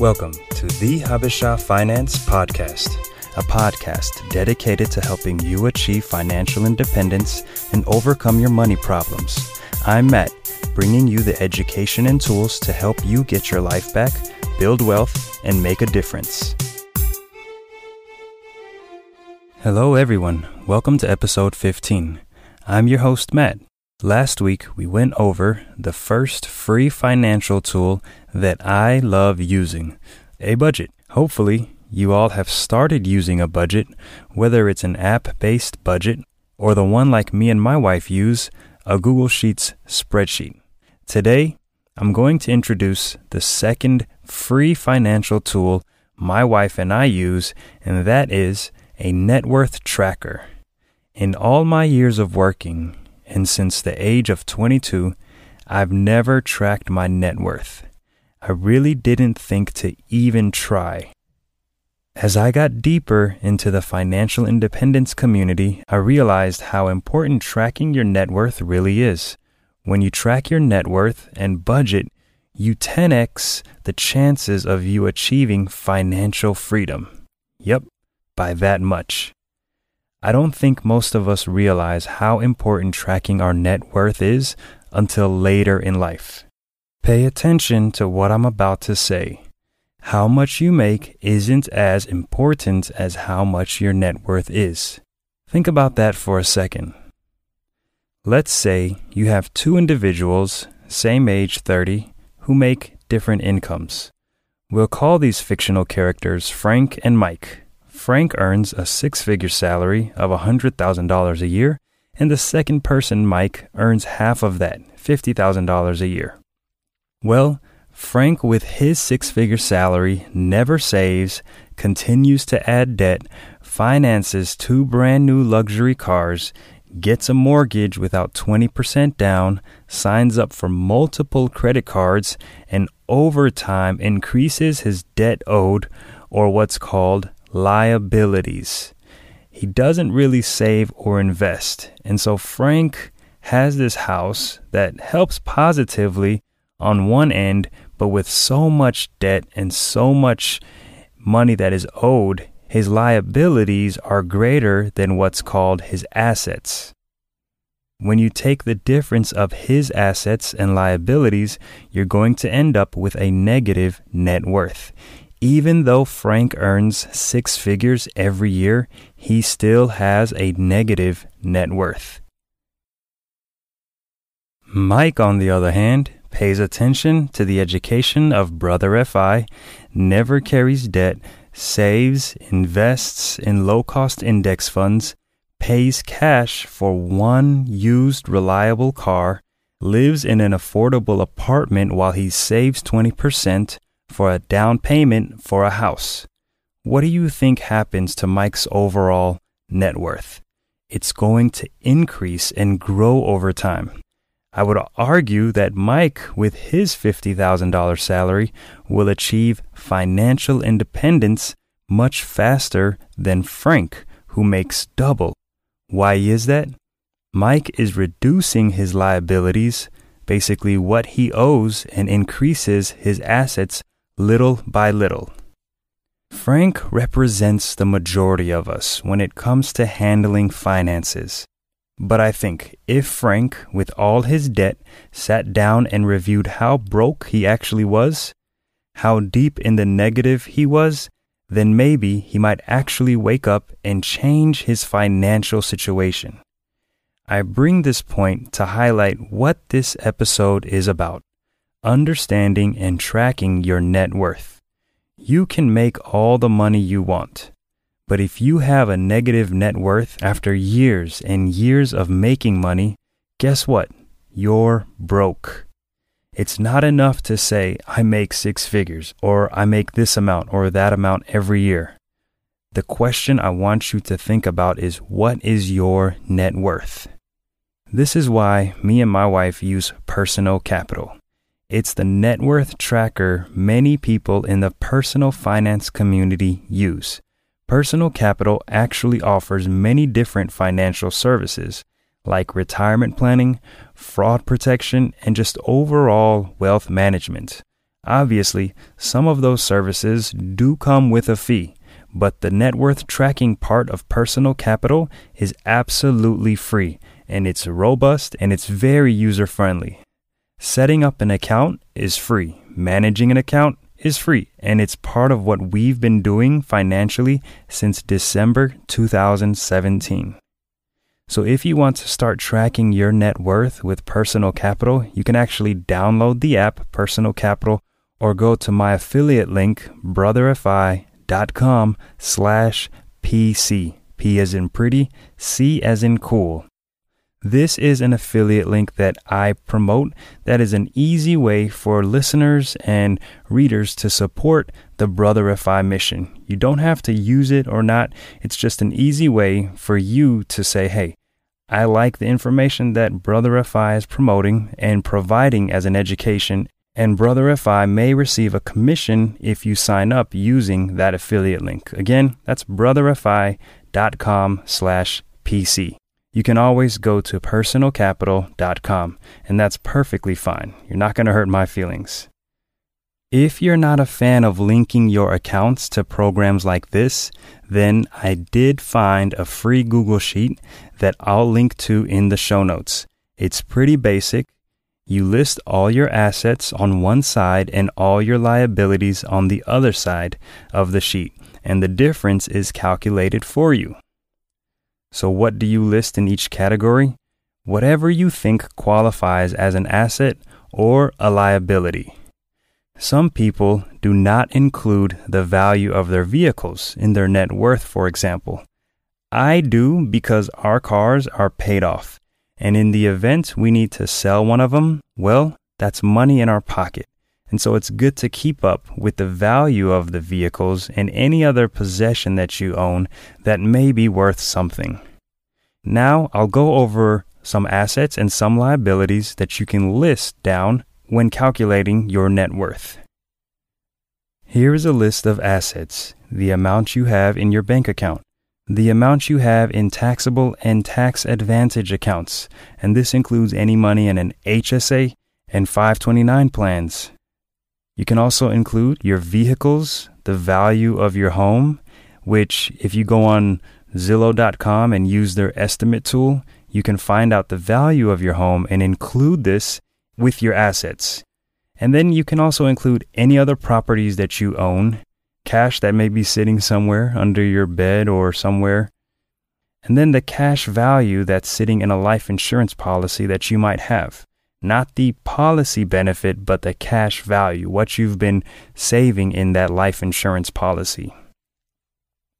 Welcome to the Habisha Finance Podcast, a podcast dedicated to helping you achieve financial independence and overcome your money problems. I'm Matt, bringing you the education and tools to help you get your life back, build wealth, and make a difference. Hello, everyone. Welcome to episode 15. I'm your host, Matt. Last week, we went over the first free financial tool that I love using a budget. Hopefully, you all have started using a budget, whether it's an app based budget or the one like me and my wife use, a Google Sheets spreadsheet. Today, I'm going to introduce the second free financial tool my wife and I use, and that is a net worth tracker. In all my years of working, and since the age of 22, I've never tracked my net worth. I really didn't think to even try. As I got deeper into the financial independence community, I realized how important tracking your net worth really is. When you track your net worth and budget, you 10x the chances of you achieving financial freedom. Yep, by that much. I don't think most of us realize how important tracking our net worth is until later in life. Pay attention to what I'm about to say. How much you make isn't as important as how much your net worth is. Think about that for a second. Let's say you have two individuals, same age 30, who make different incomes. We'll call these fictional characters Frank and Mike. Frank earns a six figure salary of $100,000 a year, and the second person, Mike, earns half of that, $50,000 a year. Well, Frank, with his six figure salary, never saves, continues to add debt, finances two brand new luxury cars, gets a mortgage without 20% down, signs up for multiple credit cards, and over time increases his debt owed, or what's called liabilities. He doesn't really save or invest. And so Frank has this house that helps positively on one end, but with so much debt and so much money that is owed, his liabilities are greater than what's called his assets. When you take the difference of his assets and liabilities, you're going to end up with a negative net worth. Even though Frank earns six figures every year, he still has a negative net worth. Mike, on the other hand, pays attention to the education of Brother FI, never carries debt, saves, invests in low cost index funds, pays cash for one used reliable car, lives in an affordable apartment while he saves 20%, for a down payment for a house. What do you think happens to Mike's overall net worth? It's going to increase and grow over time. I would argue that Mike, with his $50,000 salary, will achieve financial independence much faster than Frank, who makes double. Why is that? Mike is reducing his liabilities, basically what he owes, and increases his assets little by little. Frank represents the majority of us when it comes to handling finances. But I think if Frank, with all his debt, sat down and reviewed how broke he actually was, how deep in the negative he was, then maybe he might actually wake up and change his financial situation. I bring this point to highlight what this episode is about understanding and tracking your net worth. You can make all the money you want, but if you have a negative net worth after years and years of making money, guess what? You're broke. It's not enough to say, I make six figures, or I make this amount or that amount every year. The question I want you to think about is what is your net worth? This is why me and my wife use personal capital. It's the net worth tracker many people in the personal finance community use. Personal Capital actually offers many different financial services like retirement planning, fraud protection, and just overall wealth management. Obviously, some of those services do come with a fee, but the net worth tracking part of personal capital is absolutely free and it's robust and it's very user friendly. Setting up an account is free, managing an account is free, and it's part of what we've been doing financially since December 2017. So, if you want to start tracking your net worth with Personal Capital, you can actually download the app Personal Capital or go to my affiliate link, brotherfi.com slash PC. P as in pretty, C as in cool. This is an affiliate link that I promote that is an easy way for listeners and readers to support the Brother FI mission. You don't have to use it or not. It's just an easy way for you to say, hey, I like the information that Brother FI is promoting and providing as an education, and Brother FI may receive a commission if you sign up using that affiliate link. Again, that's brotherfi.com slash PC you can always go to personalcapital.com, and that's perfectly fine. You're not going to hurt my feelings. If you're not a fan of linking your accounts to programs like this, then I did find a free Google Sheet that I'll link to in the show notes. It's pretty basic. You list all your assets on one side and all your liabilities on the other side of the sheet, and the difference is calculated for you. So, what do you list in each category? Whatever you think qualifies as an asset or a liability. Some people do not include the value of their vehicles in their net worth, for example. I do because our cars are paid off. And in the event we need to sell one of them, well, that's money in our pocket. And so it's good to keep up with the value of the vehicles and any other possession that you own that may be worth something. Now I'll go over some assets and some liabilities that you can list down when calculating your net worth. Here is a list of assets, the amount you have in your bank account, the amount you have in taxable and tax advantage accounts, and this includes any money in an HSA and 529 plans. You can also include your vehicles, the value of your home, which, if you go on Zillow.com and use their estimate tool, you can find out the value of your home and include this with your assets. And then you can also include any other properties that you own, cash that may be sitting somewhere under your bed or somewhere, and then the cash value that's sitting in a life insurance policy that you might have not the policy benefit, but the cash value, what you've been saving in that life insurance policy.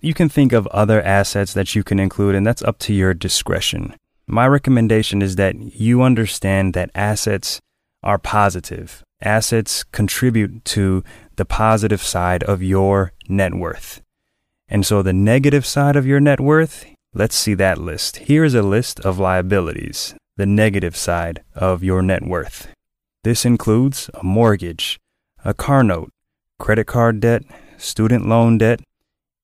You can think of other assets that you can include, and that's up to your discretion. My recommendation is that you understand that assets are positive. Assets contribute to the positive side of your net worth. And so the negative side of your net worth, let's see that list. Here is a list of liabilities the negative side of your net worth. This includes a mortgage, a car note, credit card debt, student loan debt,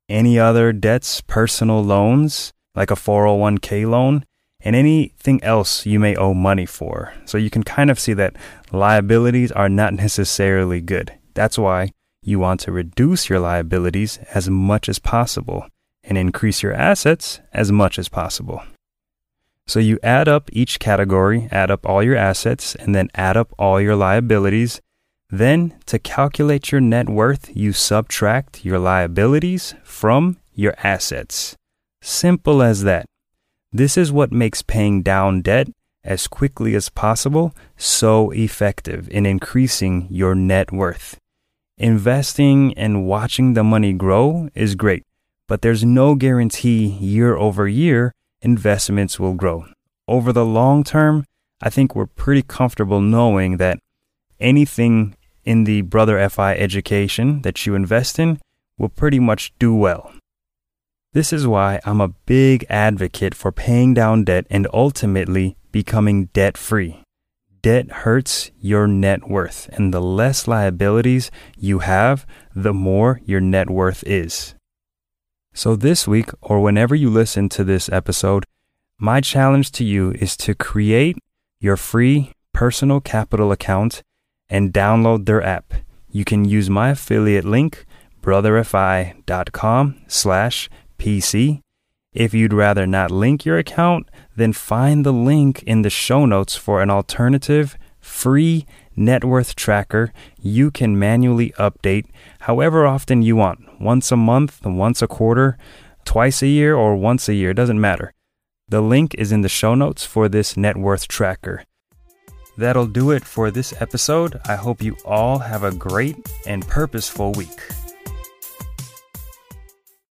any other debts, personal loans, like a 401k loan, and anything else you may owe money for. So you can kind of see that liabilities are not necessarily good. That's why you want to reduce your liabilities as much as possible and increase your assets as much as possible. So you add up each category, add up all your assets, and then add up all your liabilities. Then, to calculate your net worth, you subtract your liabilities from your assets. Simple as that. This is what makes paying down debt as quickly as possible so effective in increasing your net worth. Investing and watching the money grow is great, but there's no guarantee year over year investments will grow. Over the long term, I think we're pretty comfortable knowing that anything in the Brother FI education that you invest in will pretty much do well. This is why I'm a big advocate for paying down debt and ultimately becoming debt free. Debt hurts your net worth, and the less liabilities you have, the more your net worth is. So, this week, or whenever you listen to this episode, my challenge to you is to create your free personal capital account and download their app. you can use my affiliate link, brotherfi.com slash PC. If you'd rather not link your account, then find the link in the show notes for an alternative, free net worth tracker you can manually update however often you want once a month, once a quarter, twice a year, or once a year, It doesn't matter. The link is in the show notes for this net worth tracker. That'll do it for this episode. I hope you all have a great and purposeful week.